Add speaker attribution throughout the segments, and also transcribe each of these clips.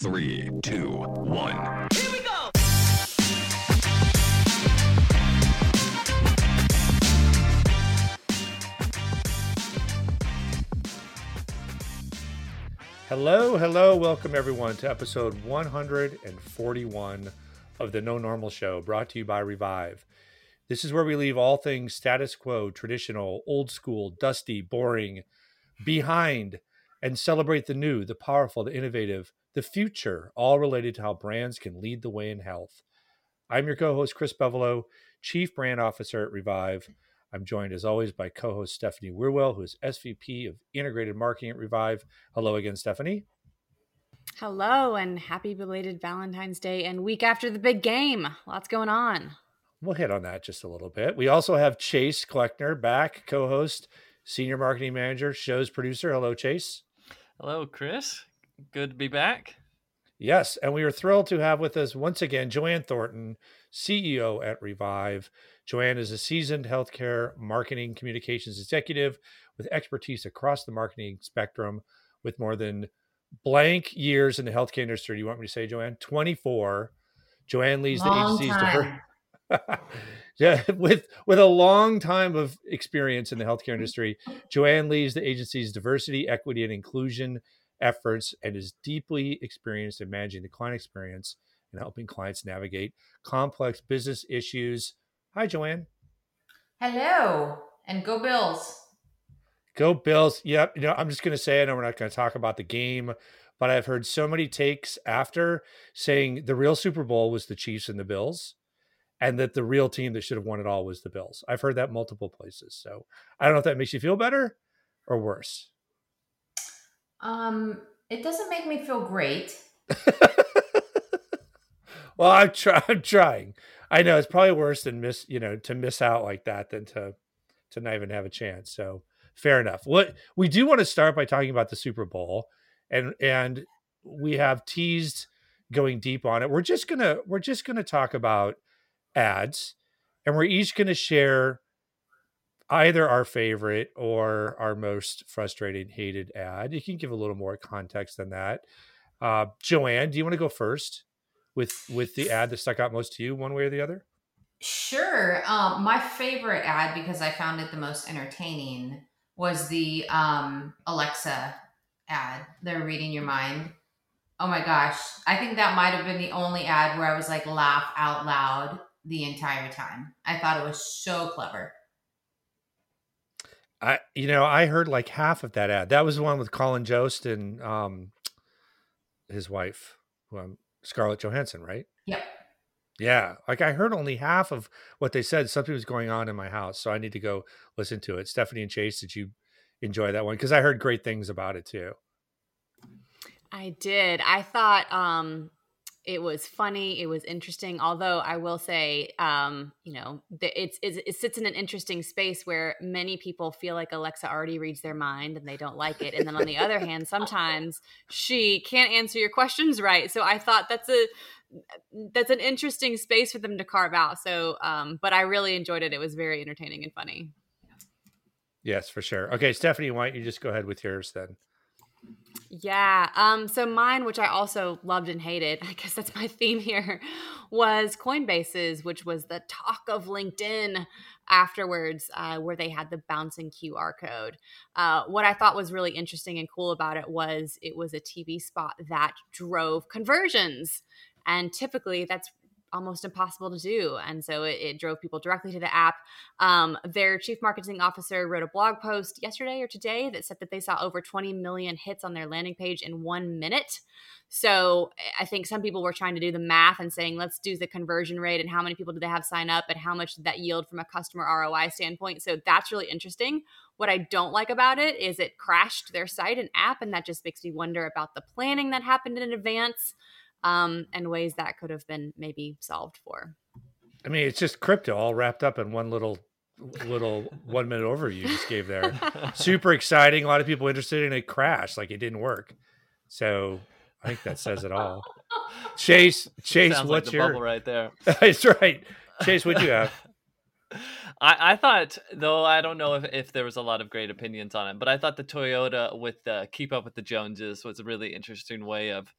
Speaker 1: Three, two, one.
Speaker 2: Here we go.
Speaker 3: Hello, hello, welcome everyone to episode 141 of the No Normal Show, brought to you by Revive. This is where we leave all things status quo, traditional, old school, dusty, boring behind and celebrate the new, the powerful, the innovative, the future, all related to how brands can lead the way in health. I'm your co host, Chris Bevolo, Chief Brand Officer at Revive. I'm joined as always by co host Stephanie Weirwell, who is SVP of Integrated Marketing at Revive. Hello again, Stephanie.
Speaker 4: Hello, and happy belated Valentine's Day and week after the big game. Lots going on.
Speaker 3: We'll hit on that just a little bit. We also have Chase Kleckner back, co host, Senior Marketing Manager, show's producer. Hello, Chase.
Speaker 5: Hello, Chris. Good to be back.
Speaker 3: Yes, and we are thrilled to have with us once again Joanne Thornton, CEO at Revive. Joanne is a seasoned healthcare marketing communications executive with expertise across the marketing spectrum with more than blank years in the healthcare industry. Do you want me to say, Joanne? 24. Joanne leads
Speaker 6: Long
Speaker 3: the agencies
Speaker 6: time.
Speaker 3: to yeah, with with a long time of experience in the healthcare industry, Joanne leads the agency's diversity, equity, and inclusion efforts and is deeply experienced in managing the client experience and helping clients navigate complex business issues. Hi, Joanne.
Speaker 6: Hello, and go Bills.
Speaker 3: Go Bills. Yep. You know, I'm just going to say, I know we're not going to talk about the game, but I've heard so many takes after saying the real Super Bowl was the Chiefs and the Bills, and that the real team that should have won it all was the Bills. I've heard that multiple places. So I don't know if that makes you feel better or worse.
Speaker 6: Um, it doesn't make me feel great.
Speaker 3: well, I'm, try- I'm trying. I know it's probably worse than miss, you know, to miss out like that than to to not even have a chance. So fair enough. What we do want to start by talking about the Super Bowl, and and we have teased going deep on it. We're just gonna we're just gonna talk about ads, and we're each gonna share either our favorite or our most frustrating hated ad. You can give a little more context than that. Uh, Joanne, do you want to go first with with the ad that stuck out most to you, one way or the other?
Speaker 6: Sure. Um, my favorite ad because I found it the most entertaining was the um Alexa ad. They're reading your mind. Oh my gosh. I think that might have been the only ad where I was like laugh out loud the entire time. I thought it was so clever.
Speaker 3: I you know I heard like half of that ad. That was the one with Colin Jost and um his wife, um, Scarlett Johansson, right?
Speaker 6: Yep.
Speaker 3: Yeah, like I heard only half of what they said. Something was going on in my house, so I need to go listen to it. Stephanie and Chase, did you enjoy that one? Because I heard great things about it too.
Speaker 4: I did. I thought um it was funny, it was interesting, although I will say um, you know, it's, it's it sits in an interesting space where many people feel like Alexa already reads their mind and they don't like it. And then on the other hand, sometimes she can't answer your questions right. So I thought that's a that's an interesting space for them to carve out. So um but I really enjoyed it. It was very entertaining and funny.
Speaker 3: Yes, for sure. Okay, Stephanie, why don't you just go ahead with yours then?
Speaker 4: Yeah. Um, so mine, which I also loved and hated, I guess that's my theme here, was Coinbase's, which was the talk of LinkedIn afterwards, uh, where they had the bouncing QR code. Uh, what I thought was really interesting and cool about it was it was a TV spot that drove conversions. And typically that's almost impossible to do. And so it, it drove people directly to the app. Um, their chief marketing officer wrote a blog post yesterday or today that said that they saw over 20 million hits on their landing page in one minute. So I think some people were trying to do the math and saying, let's do the conversion rate and how many people do they have sign up and how much did that yield from a customer ROI standpoint. So that's really interesting. What I don't like about it is it crashed their site and app, and that just makes me wonder about the planning that happened in advance um, and ways that could have been maybe solved for.
Speaker 3: I mean, it's just crypto all wrapped up in one little little one minute overview you just gave there. Super exciting. A lot of people interested in it crashed, like it didn't work. So I think that says it all. Chase, Chase,
Speaker 5: Sounds
Speaker 3: what's
Speaker 5: like the
Speaker 3: your
Speaker 5: bubble right there?
Speaker 3: That's right. Chase, what'd you have?
Speaker 5: I, I thought, though, I don't know if, if there was a lot of great opinions on it, but I thought the Toyota with the Keep Up with the Joneses was a really interesting way of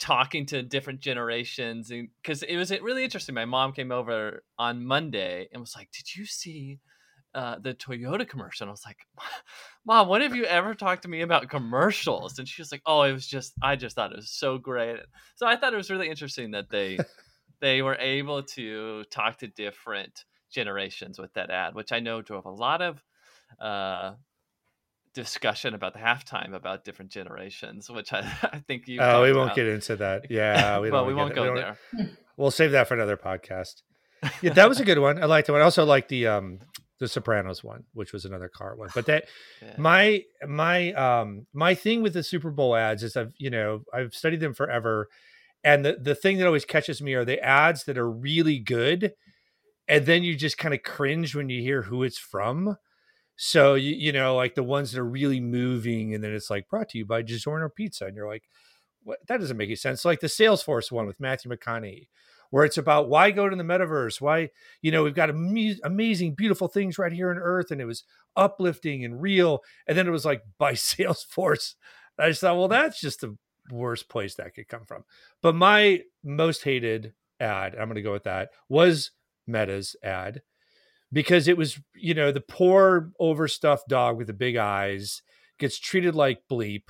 Speaker 5: talking to different generations and because it was really interesting my mom came over on monday and was like did you see uh, the toyota commercial? And i was like mom when have you ever talked to me about commercials? And she was like oh it was just i just thought it was so great. So i thought it was really interesting that they they were able to talk to different generations with that ad which i know drove a lot of uh, discussion about the halftime about different generations, which I, I think you.
Speaker 3: Oh, we won't
Speaker 5: about.
Speaker 3: get into that. Yeah,
Speaker 5: we well, we won't go we there.
Speaker 3: We'll save that for another podcast. Yeah, that was a good one. I liked it. I also like the um the Sopranos one, which was another car one. But that yeah. my my um my thing with the Super Bowl ads is I've you know I've studied them forever, and the the thing that always catches me are the ads that are really good, and then you just kind of cringe when you hear who it's from. So you you know like the ones that are really moving, and then it's like brought to you by Giorno Pizza, and you're like, what? That doesn't make any sense. Like the Salesforce one with Matthew McConaughey, where it's about why go to the metaverse, why you know we've got am- amazing, beautiful things right here on Earth, and it was uplifting and real, and then it was like by Salesforce. I just thought, well, that's just the worst place that could come from. But my most hated ad, I'm going to go with that, was Meta's ad because it was you know the poor overstuffed dog with the big eyes gets treated like bleep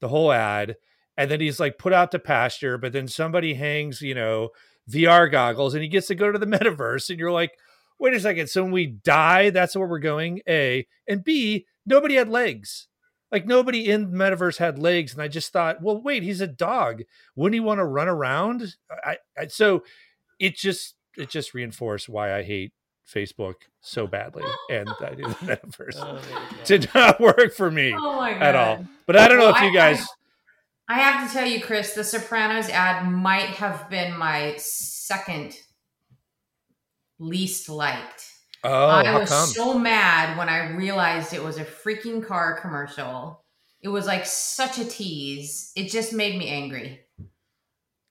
Speaker 3: the whole ad and then he's like put out to pasture but then somebody hangs you know vr goggles and he gets to go to the metaverse and you're like wait a second so when we die that's where we're going? A and b nobody had legs. Like nobody in metaverse had legs. And i just thought well wait he's a dog. Wouldn't he want to run around? I, I so it just it just reinforced why i hate Facebook so badly, and I do the metaverse oh, did not work for me oh at all. But I don't know well, if you guys.
Speaker 6: I, I, have to tell you, Chris, the Sopranos ad might have been my second least liked.
Speaker 3: Oh,
Speaker 6: I was
Speaker 3: come?
Speaker 6: so mad when I realized it was a freaking car commercial. It was like such a tease. It just made me angry.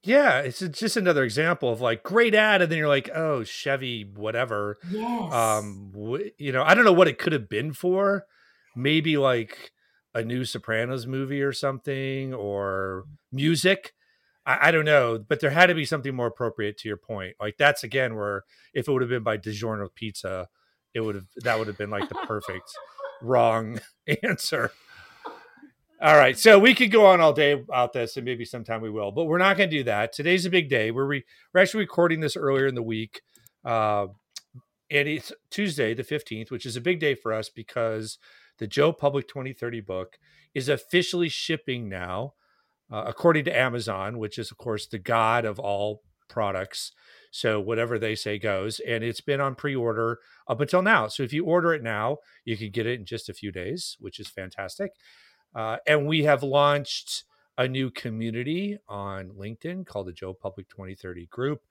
Speaker 3: Yeah, it's just another example of like great ad, and then you're like, oh, Chevy, whatever.
Speaker 6: Yes.
Speaker 3: Um, w- you know, I don't know what it could have been for. Maybe like a new Sopranos movie or something, or music. I, I don't know, but there had to be something more appropriate to your point. Like that's again where if it would have been by DiGiorno Pizza, it would have that would have been like the perfect wrong answer. All right, so we could go on all day about this, and maybe sometime we will, but we're not going to do that. Today's a big day. We're re- we're actually recording this earlier in the week, uh, and it's Tuesday the fifteenth, which is a big day for us because the Joe Public 2030 book is officially shipping now, uh, according to Amazon, which is of course the god of all products. So whatever they say goes, and it's been on pre-order up until now. So if you order it now, you can get it in just a few days, which is fantastic. Uh, and we have launched a new community on LinkedIn called the Joe Public 2030 Group.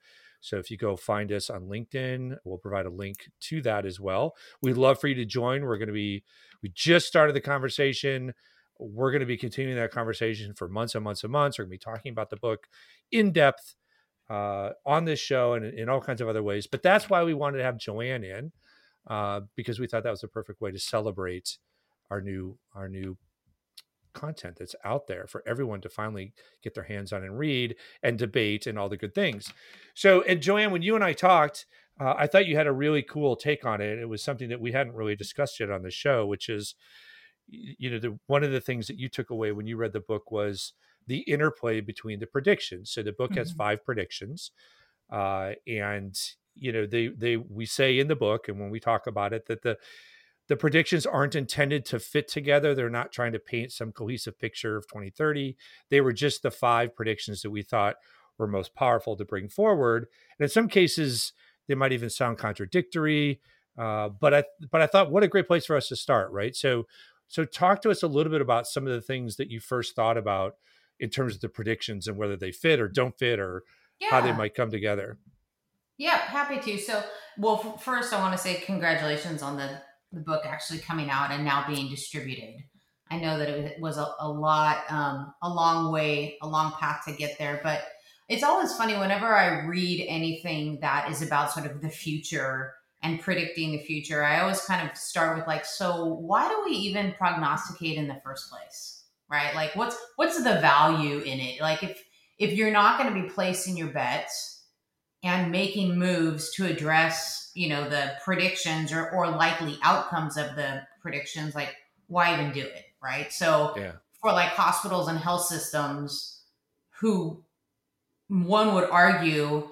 Speaker 3: So if you go find us on LinkedIn, we'll provide a link to that as well. We'd love for you to join. We're going to be, we just started the conversation. We're going to be continuing that conversation for months and months and months. We're going to be talking about the book in depth uh, on this show and in all kinds of other ways. But that's why we wanted to have Joanne in uh, because we thought that was the perfect way to celebrate our new our new content that's out there for everyone to finally get their hands on and read and debate and all the good things. So, and Joanne, when you and I talked, uh, I thought you had a really cool take on it. It was something that we hadn't really discussed yet on the show, which is, you know, the, one of the things that you took away when you read the book was the interplay between the predictions. So the book mm-hmm. has five predictions, uh, and you know they they we say in the book, and when we talk about it, that the the predictions aren't intended to fit together. They're not trying to paint some cohesive picture of 2030. They were just the five predictions that we thought were most powerful to bring forward. And in some cases, they might even sound contradictory. Uh, but I but I thought what a great place for us to start, right? So so talk to us a little bit about some of the things that you first thought about in terms of the predictions and whether they fit or don't fit or yeah. how they might come together.
Speaker 6: Yeah, happy to. So, well, first I want to say congratulations on the the book actually coming out and now being distributed. I know that it was a, a lot, um, a long way, a long path to get there, but it's always funny whenever I read anything that is about sort of the future and predicting the future. I always kind of start with like, so why do we even prognosticate in the first place? Right? Like what's what's the value in it? Like if if you're not going to be placing your bets and making moves to address, you know, the predictions or, or likely outcomes of the predictions, like why even do it? Right. So
Speaker 3: Yeah.
Speaker 6: for like hospitals and health systems who one would argue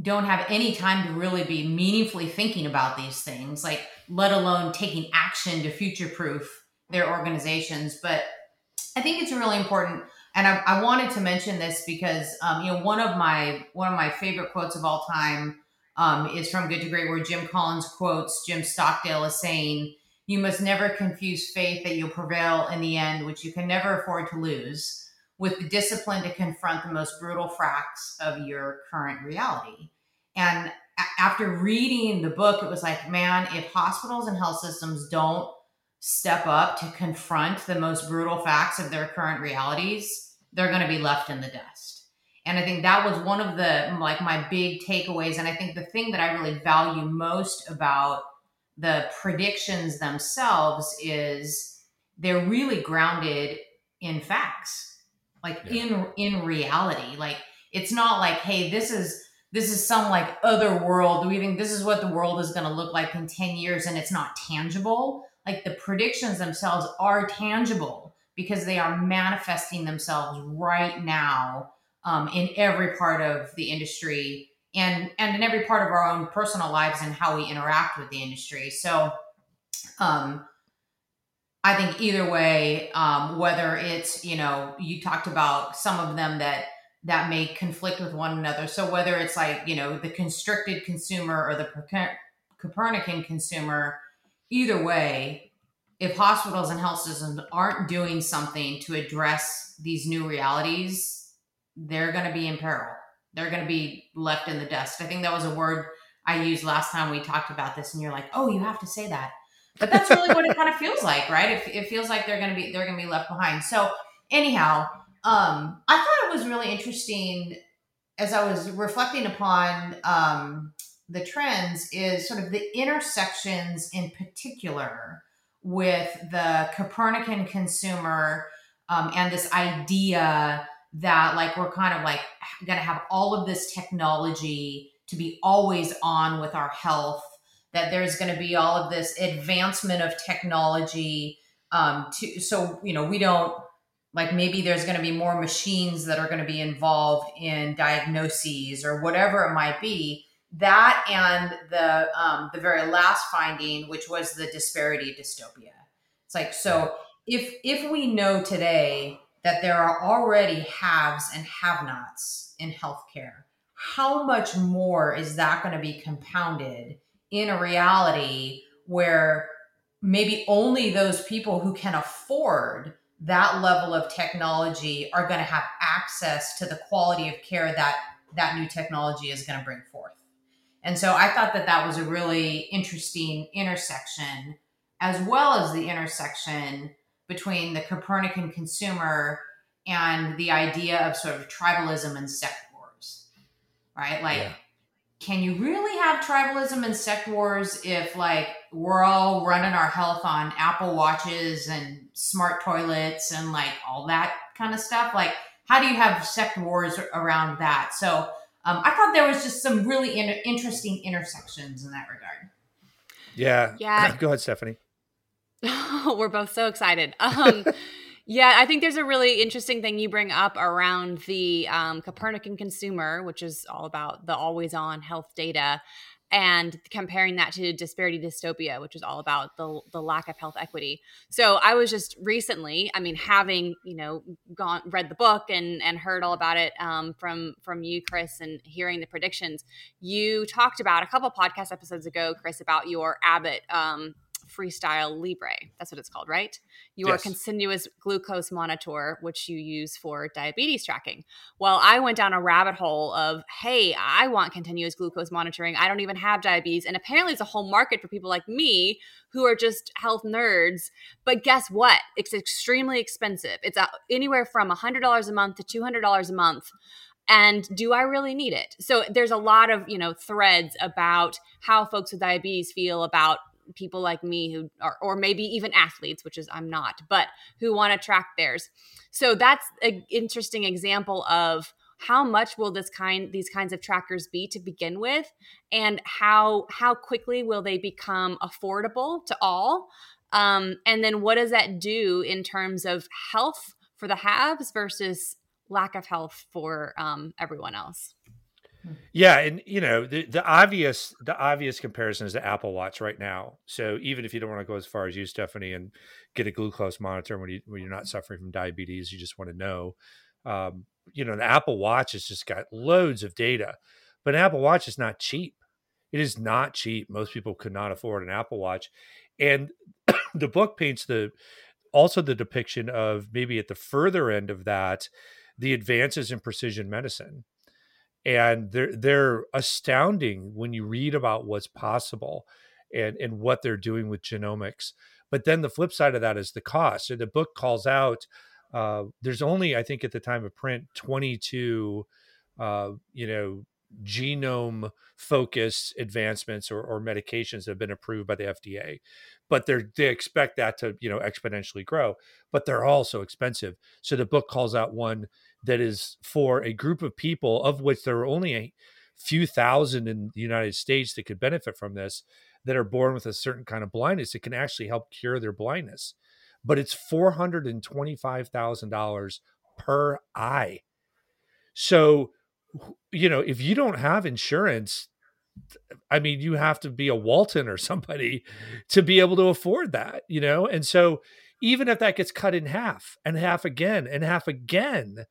Speaker 6: don't have any time to really be meaningfully thinking about these things, like let alone taking action to future proof their organizations. But I think it's really important. And I, I wanted to mention this because um, you know one of my one of my favorite quotes of all time um, is from Good to Great, where Jim Collins quotes Jim Stockdale as saying, "You must never confuse faith that you'll prevail in the end, which you can never afford to lose, with the discipline to confront the most brutal facts of your current reality." And after reading the book, it was like, man, if hospitals and health systems don't step up to confront the most brutal facts of their current realities, they're going to be left in the dust. And I think that was one of the like my big takeaways. And I think the thing that I really value most about the predictions themselves is they're really grounded in facts, like in in reality. Like it's not like, hey, this is this is some like other world. We think this is what the world is going to look like in 10 years and it's not tangible. Like the predictions themselves are tangible because they are manifesting themselves right now um, in every part of the industry and and in every part of our own personal lives and how we interact with the industry. So um I think either way, um, whether it's you know you talked about some of them that that may conflict with one another. So whether it's like you know the constricted consumer or the Copernican consumer, either way, if hospitals and health systems aren't doing something to address these new realities, they're going to be in peril. They're going to be left in the dust. I think that was a word I used last time we talked about this, and you're like, "Oh, you have to say that." But that's really what it kind of feels like, right? It, it feels like they're going to be they're going to be left behind. So anyhow, um, I thought it was really interesting as I was reflecting upon um, the trends is sort of the intersections in particular with the Copernican consumer um, and this idea that like we're kind of like going to have all of this technology to be always on with our health that there's going to be all of this advancement of technology um, to so you know we don't like maybe there's going to be more machines that are going to be involved in diagnoses or whatever it might be that and the um, the very last finding which was the disparity dystopia it's like so if if we know today that there are already haves and have nots in healthcare how much more is that going to be compounded in a reality where maybe only those people who can afford that level of technology are going to have access to the quality of care that that new technology is going to bring forth. And so I thought that that was a really interesting intersection, as well as the intersection between the Copernican consumer and the idea of sort of tribalism and sect wars, right? Like,
Speaker 3: Yeah.
Speaker 6: can you really have tribalism and sect wars if like we're all running our health on Apple watches and smart toilets and like all that kind of stuff? Like, how do you have sect wars around that? So um, I thought there was just some really in- interesting intersections in that regard.
Speaker 3: Yeah.
Speaker 4: Yeah.
Speaker 3: Go ahead, Stephanie.
Speaker 4: We're both so excited. Um, yeah, I think there's a really interesting thing you bring up around the um, Copernican consumer, which is all about the always on health data, and comparing that to disparity dystopia, which is all about the, the lack of health equity. So I was just recently, I mean, having you know gone read the book and and heard all about it um, from from you, Chris, and hearing the predictions. You talked about a couple podcast episodes ago, Chris, about your Abbott. Um, Freestyle Libre. That's what it's called, right? Your
Speaker 3: Yes.
Speaker 4: continuous glucose monitor, which you use for diabetes tracking. Well, I went down a rabbit hole of, hey, I want continuous glucose monitoring. I don't even have diabetes. And apparently, it's a whole market for people like me who are just health nerds. But guess what? It's extremely expensive. It's uh, anywhere from $100 a month to $200 a month and do i really need it so there's a lot of you know threads about how folks with diabetes feel about people like me who are or maybe even athletes which is i'm not but who want to track theirs. So that's an interesting example of how much will this kind these kinds of trackers be to begin with and how how quickly will they become affordable to all? Um, and then what does that do in terms of health for the haves versus lack of health for um, everyone else
Speaker 3: yeah, and you know the, the obvious the obvious comparison is the Apple Watch right now. So even if you don't want to go as far as you, Stephanie, and get a glucose monitor when you when you're not suffering from diabetes, you just want to know. Um, you know, the Apple Watch has just got loads of data, but an Apple Watch is not cheap. It is not cheap. Most people could not afford an Apple Watch, and the book paints the also the depiction of maybe at the further end of that the advances in precision medicine and they're they're astounding when you read about what's possible and and what they're doing with genomics. But then the flip side of that is the cost. So the book calls out uh, there's only i think at the time of print 22 uh, you know genome focused advancements or, or medications that have been approved by the fda but they they expect that to you know exponentially grow but they're all so expensive. So the book calls out one that is for a group of people of which there are only a few thousand in the United States that could benefit from this that are born with a certain kind of blindness it can actually help cure their blindness but it's $425,000 per eye so you know if you don't have insurance I mean, you have to be a Walton or somebody to be able to afford that, you know? And so even if that gets cut in half and half again and half again,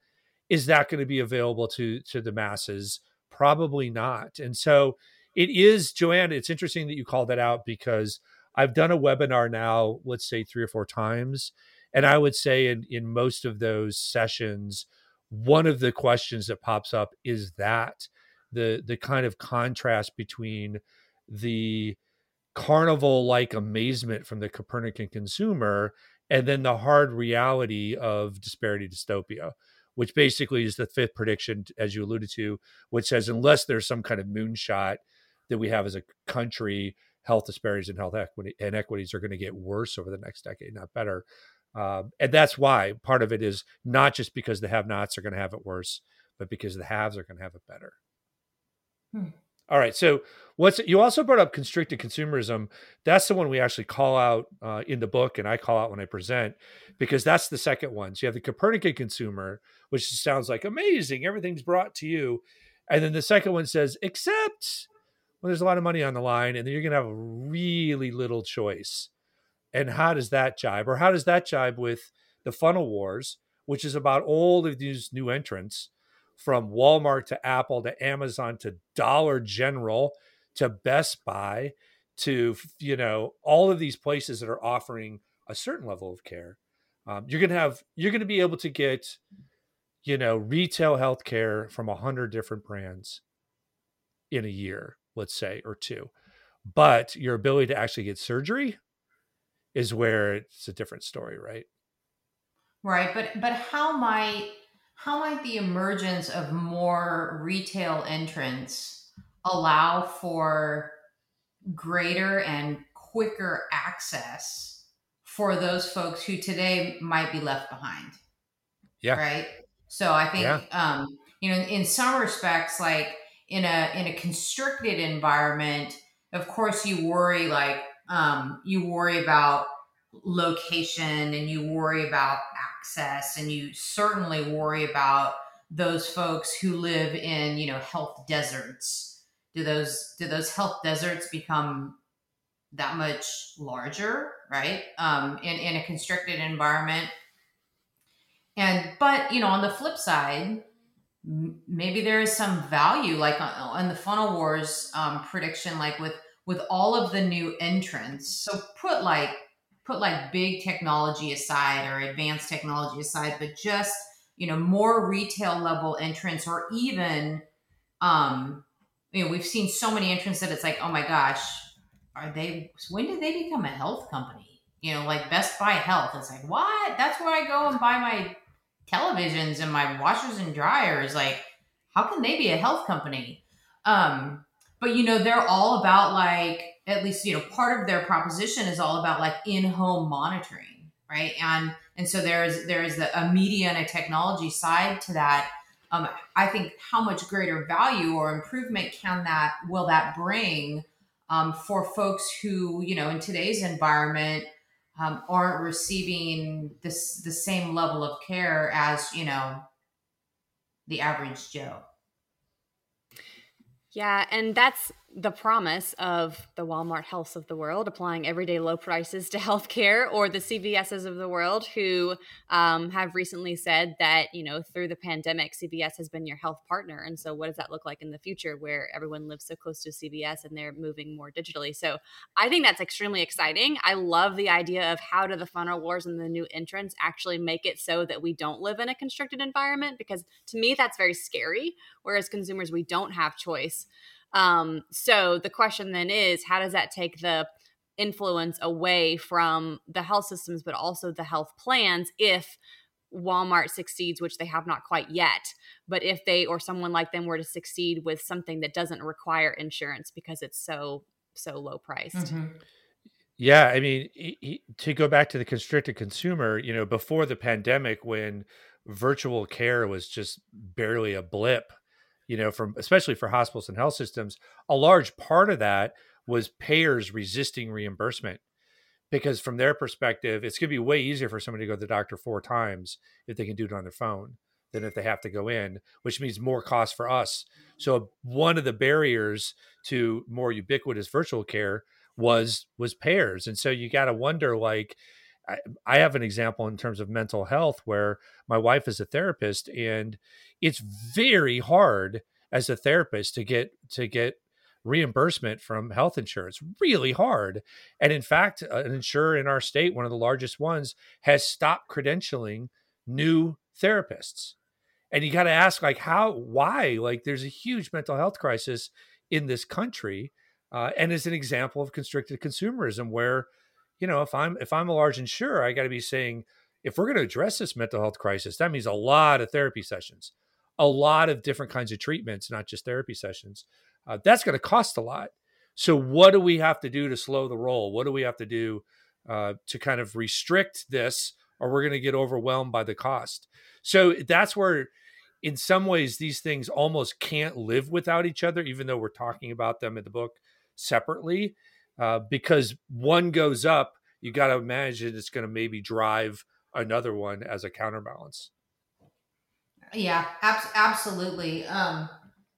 Speaker 3: is that going to be available to to the masses? Probably not. And so it is, Joanne, it's interesting that you called that out because I've done a webinar now, let's say three or four times. And I would say in, in most of those sessions, one of the questions that pops up is that the the kind of contrast between the carnival like amazement from the Copernican consumer and then the hard reality of disparity dystopia which basically is the fifth prediction, as you alluded to, which says unless there's some kind of moonshot that we have as a country, health disparities and health equity inequities are going to get worse over the next decade, not better. Um, and that's why part of it is not just because the have-nots are going to have it worse, but because the haves are going to have it better. Hmm. All right. So what's you also brought up constricted consumerism. That's the one we actually call out uh, in the book, and I call out when I present because that's the second one. So you have the Copernican consumer, which sounds like amazing, everything's brought to you, and then the second one says except when there's a lot of money on the line, and then you're going to have a really little choice. And how does that jibe, or how does that jibe with the funnel wars, which is about all of these new entrants? From Walmart to Apple to Amazon to Dollar General to Best Buy to you know all of these places that are offering a certain level of care. Um, you're gonna have you're gonna be able to get you know retail healthcare from a hundred different brands in a year, let's say, or two. But your ability to actually get surgery is where it's a different story, right?
Speaker 6: Right, but but how might how might the emergence of more retail entrants allow for greater and quicker access for those folks who today might be left behind?
Speaker 3: Yeah.
Speaker 6: Right. So I think, yeah. um, you know, in some respects, like in a in a constricted environment, of course, you worry like um, you worry about location and you worry about access and you certainly worry about those folks who live in you know health deserts. Do those do those health deserts become that much larger right um, in, in a constricted environment? And but you know on the flip side maybe there is some value like on, on the funnel wars um, prediction like with with all of the new entrants. So put like put like big technology aside or advanced technology aside, but just you know more retail level entrants or even um you know we've seen so many entrants that it's like oh my gosh are they when did they become a health company? You know like best buy health. It's like what? That's where i go and buy my televisions and my washers and dryers. Like how can they be a health company? Um but you know they're all about like at least you know part of their proposition is all about like in-home monitoring right and and so there's there's the, a media and a technology side to that um, I think how much greater value or improvement can that will that bring um, for folks who you know in today's environment um, aren't receiving this the same level of care as you know the average Joe.
Speaker 4: Yeah, and that's the promise of the Walmart Healths of the world applying everyday low prices to healthcare, or the CVSs of the world who um, have recently said that you know through the pandemic, CVS has been your health partner. And so, what does that look like in the future, where everyone lives so close to CVS and they're moving more digitally? So, I think that's extremely exciting. I love the idea of how do the funnel wars and the new entrants actually make it so that we don't live in a constricted environment? Because to me, that's very scary. Whereas consumers, we don't have choice. Um, so the question then is, how does that take the influence away from the health systems, but also the health plans if Walmart succeeds, which they have not quite yet. But if they or someone like them were to succeed with something that doesn't require insurance because it's so so low priced.
Speaker 6: Mm-hmm.
Speaker 3: Yeah, I mean, to go back to the constricted consumer, you know, before the pandemic, when virtual care was just barely a blip, you know, from especially for hospitals and health systems, a large part of that was payers resisting reimbursement because from their perspective, it's going to be way easier for somebody to go to the doctor four times if they can do it on their phone than if they have to go in, which means more cost for us. So one of the barriers to more ubiquitous virtual care was was payers, and so you got to wonder like. I, I have an example in terms of mental health where my wife is a therapist and it's very hard as a therapist to get to get reimbursement from health insurance really hard. And in fact an insurer in our state one of the largest ones has stopped credentialing new therapists. And you got to ask like how why? Like there's a huge mental health crisis in this country uh, and as an example of constricted consumerism where you know if i'm if i'm a large insurer i got to be saying if we're going to address this mental health crisis that means a lot of therapy sessions a lot of different kinds of treatments, not just therapy sessions. Uh, that's going to cost a lot. So, what do we have to do to slow the roll? What do we have to do uh, to kind of restrict this, or we're going to get overwhelmed by the cost? So, that's where, in some ways, these things almost can't live without each other, even though we're talking about them in the book separately, uh, because one goes up, you got to imagine it's going to maybe drive another one as a counterbalance.
Speaker 6: Yeah, ab- absolutely. Um,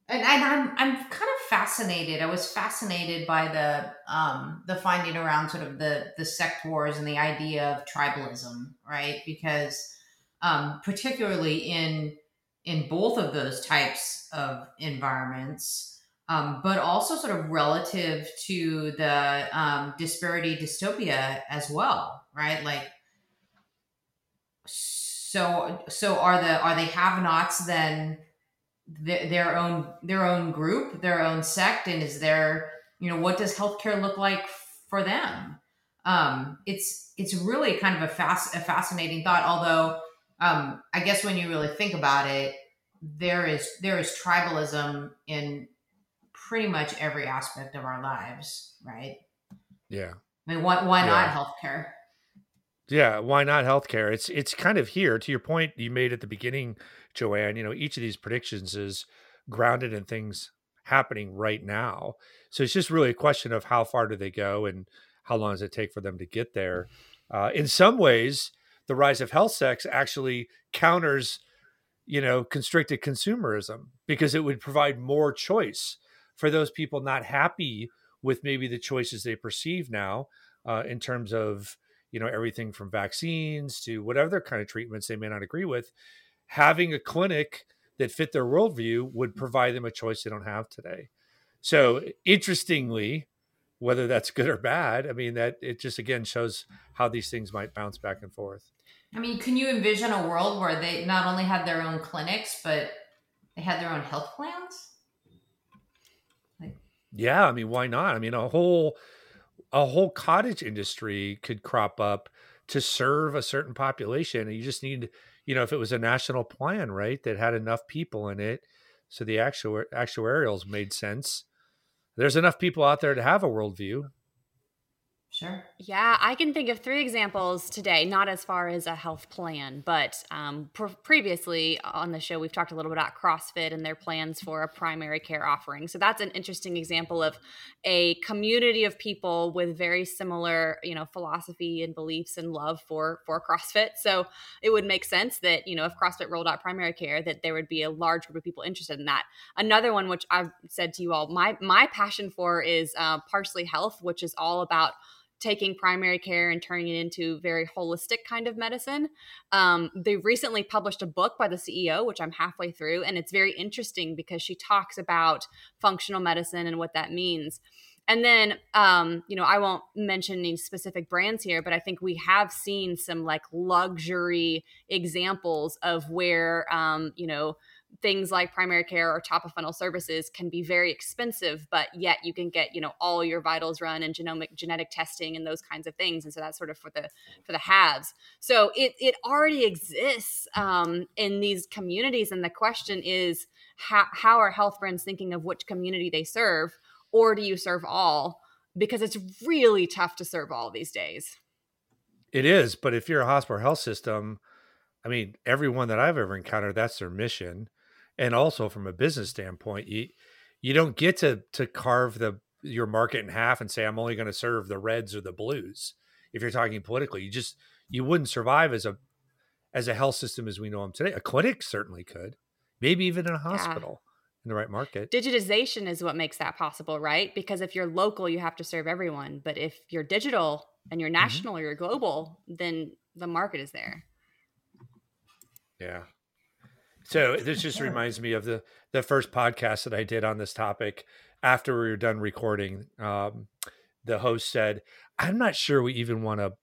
Speaker 6: and, and I'm I'm kind of fascinated. I was fascinated by the um, the finding around sort of the the sect wars and the idea of tribalism, right? Because um, particularly in in both of those types of environments, um, but also sort of relative to the um, disparity dystopia as well, right? Like so so are the are they have-nots then th- their own their own group, their own sect, and is there you know what does healthcare look like for them? Um, it's it's really kind of a fast a fascinating thought. Although um, I guess when you really think about it, there is there is tribalism in pretty much every aspect of our lives, right?
Speaker 3: Yeah.
Speaker 6: I mean, why, why
Speaker 3: Yeah.
Speaker 6: not healthcare?
Speaker 3: Yeah, why not healthcare? It's it's kind of here to your point you made at the beginning, Joanne. You know, each of these predictions is grounded in things happening right now. So it's just really a question of how far do they go and how long does it take for them to get there. Uh, in some ways, the rise of health sects actually counters, you know, constricted consumerism because it would provide more choice for those people not happy with maybe the choices they perceive now uh, in terms of you know everything from vaccines to whatever kind of treatments they may not agree with having a clinic that fit their worldview would mm. provide them a choice they don't have today. So interestingly whether that's good or bad i mean that it just again shows how these things might bounce back and forth.
Speaker 6: I mean, can you envision a world where they not only had their own clinics, but they had their own health plans?
Speaker 3: yeah i mean why not? I mean a whole a whole cottage industry could crop up to serve a certain population and you just need you know if it was a national plan right that had enough people in it so the actual actuarials made sense. There's enough people out there to have a worldview
Speaker 6: Sure.
Speaker 4: Yeah, I can think of three examples today, not as far as a health plan, but um, pr- previously on the show, we've talked a little bit about CrossFit and their plans for a primary care offering. So that's an interesting example of a community of people with very similar, you know, philosophy and beliefs and love for for CrossFit. So it would make sense that you know if CrossFit rolled out primary care, that there would be a large group of people interested in that. Another one, which I've said to you all, my my passion for is uh, Parsley Health, which is all about taking primary care and turning it into very holistic kind of medicine. Um, they recently published a book by the CEO, which I'm halfway through, and it's very interesting because she talks about functional medicine and what that means. And then, um, you know, I won't mention any specific brands here, but I think we have seen some like luxury examples of where, um, you know, things like primary care or top of funnel services can be very expensive but yet you can get you know all your vitals run and genomic genetic testing and those kinds of things. And so that's sort of for the for the haves. So it it already exists um, in these communities. And the question is how, how are health brands thinking of which community they serve? Or do you serve all? Because it's really tough to serve all these days.
Speaker 3: It is, but if you're a hospital health system, I mean, everyone that I've ever encountered, that's their mission. And also from a business standpoint, you you don't get to to carve the your market in half and say I'm only going to serve the reds or the blues. If you're talking politically, you just you wouldn't survive as a as a health system as we know them today. A clinic certainly could, maybe even in a hospital in the right market.
Speaker 4: digitization is what makes that possible right because if you're local you have to serve everyone but if you're digital and you're mm-hmm. national or you're global then the market is there
Speaker 3: Yeah. So this just reminds me of the the first podcast that I did on this topic. After we were done recording, um, the host said, "I'm not sure we even want to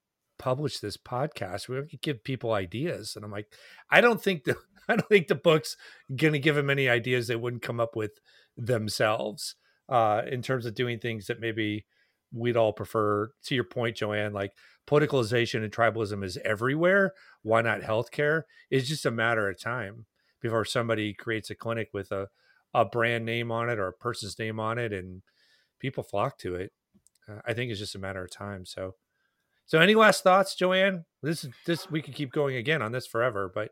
Speaker 3: publish this podcast. We could give people ideas." And I'm like, "I don't think the I don't think the book's going to give them any ideas they wouldn't come up with themselves uh, in terms of doing things that maybe we'd all prefer." To your point, Joanne, like politicalization and tribalism is everywhere. Why not healthcare? It's just a matter of time before somebody creates a clinic with a, a brand name on it or a person's name on it and people flock to it. Uh, I think it's just a matter of time. So, so any last thoughts, Joanne? This is this we could keep going again on this forever, but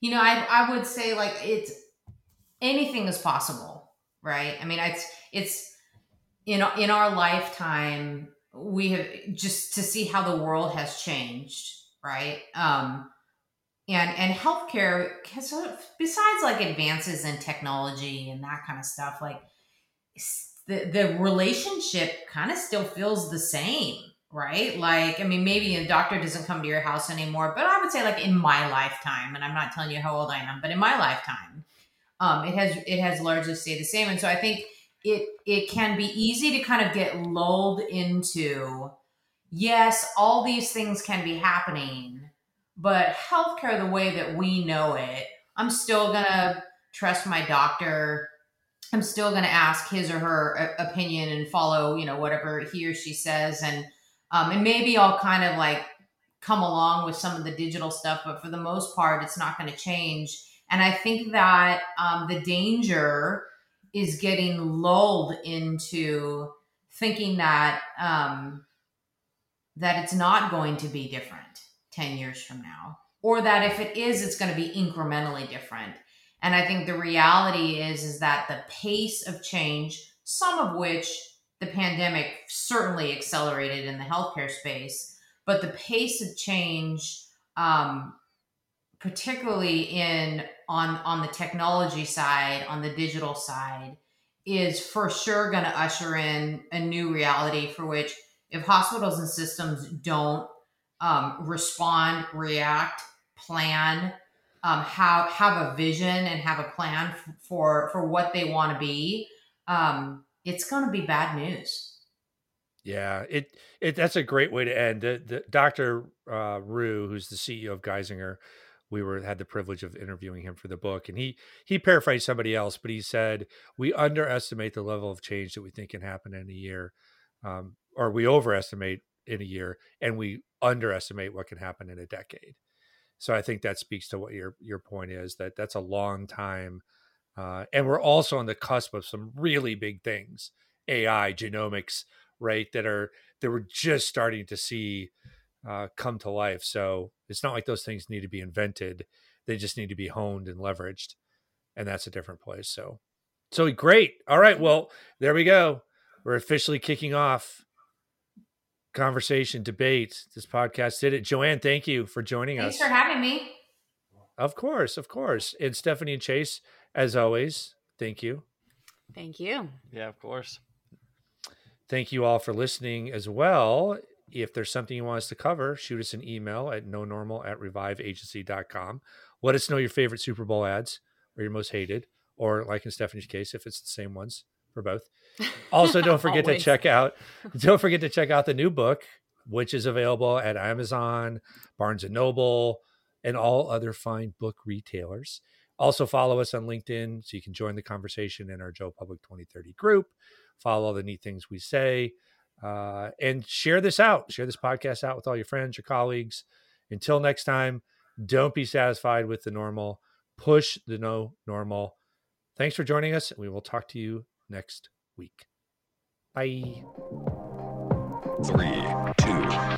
Speaker 6: You know, I I would say like it's anything is possible, right? I mean, it's it's in in our lifetime we have just to see how the world has changed, right? Um and and healthcare of- besides like advances in technology and that kind of stuff like the the relationship kind of still feels the same right? Like i mean maybe a doctor doesn't come to your house anymore but i would say like in my lifetime and i'm not telling you how old i am but in my lifetime um it has it has largely stayed the same. And so i think it it can be easy to kind of get lulled into yes all these things can be happening but healthcare the way that we know it i'm still gonna trust my doctor. I'm still gonna ask his or her opinion and follow you know whatever he or she says. And um, and maybe i'll kind of like come along with some of the digital stuff but for the most part it's not going to change. And i think that um, the danger is getting lulled into thinking that um, that it's not going to be different 10 years from now or that if it is it's going to be incrementally different. And i think the reality is is that the pace of change some of which the pandemic certainly accelerated in the healthcare space but the pace of change um, particularly in on on the technology side on the digital side is for sure going to usher in a new reality for which if hospitals and systems don't um, respond react plan um, have have a vision and have a plan f- for for what they want to be um, it's going to be bad news
Speaker 3: yeah, it it that's a great way to end. The, the, Dr. Uh, Ryu, who's the CEO of Geisinger, we were had the privilege of interviewing him for the book, and he he paraphrased somebody else, but he said we underestimate the level of change that we think can happen in a year, um, or we overestimate in a year, and we underestimate what can happen in a decade. So I think that speaks to what your your point is that that's a long time, uh, and we're also on the cusp of some really big things, AI, genomics, right? That are that we're just starting to see uh, come to life. So it's not like those things need to be invented; they just need to be honed and leveraged, and that's a different place. So, so great. All right, well, there we go. We're officially kicking off conversation, debate. This podcast did it. Joanne, thank you for joining
Speaker 6: Thanks
Speaker 3: us.
Speaker 6: Thanks for having me.
Speaker 3: Of course, of course. And Stephanie and Chase, as always, thank you.
Speaker 4: Thank you.
Speaker 5: Yeah, of course.
Speaker 3: Thank you all for listening as well. If there's something you want us to cover, shoot us an email at no normal at reviveagency.com. Let us know your favorite Super Bowl ads or your most hated, or like in Stephanie's case, if it's the same ones for both. Also, don't forget to check out don't forget to check out the new book, which is available at Amazon, Barnes and Noble, and all other fine book retailers. Also, follow us on LinkedIn so you can join the conversation in our Joe Public 2030 group. Follow all the neat things we say, uh, and share this out. Share this podcast out with all your friends, your colleagues. Until next time, don't be satisfied with the normal. Push the no normal. Thanks for joining us. and We will talk to you next week. Bye.
Speaker 1: Three, two,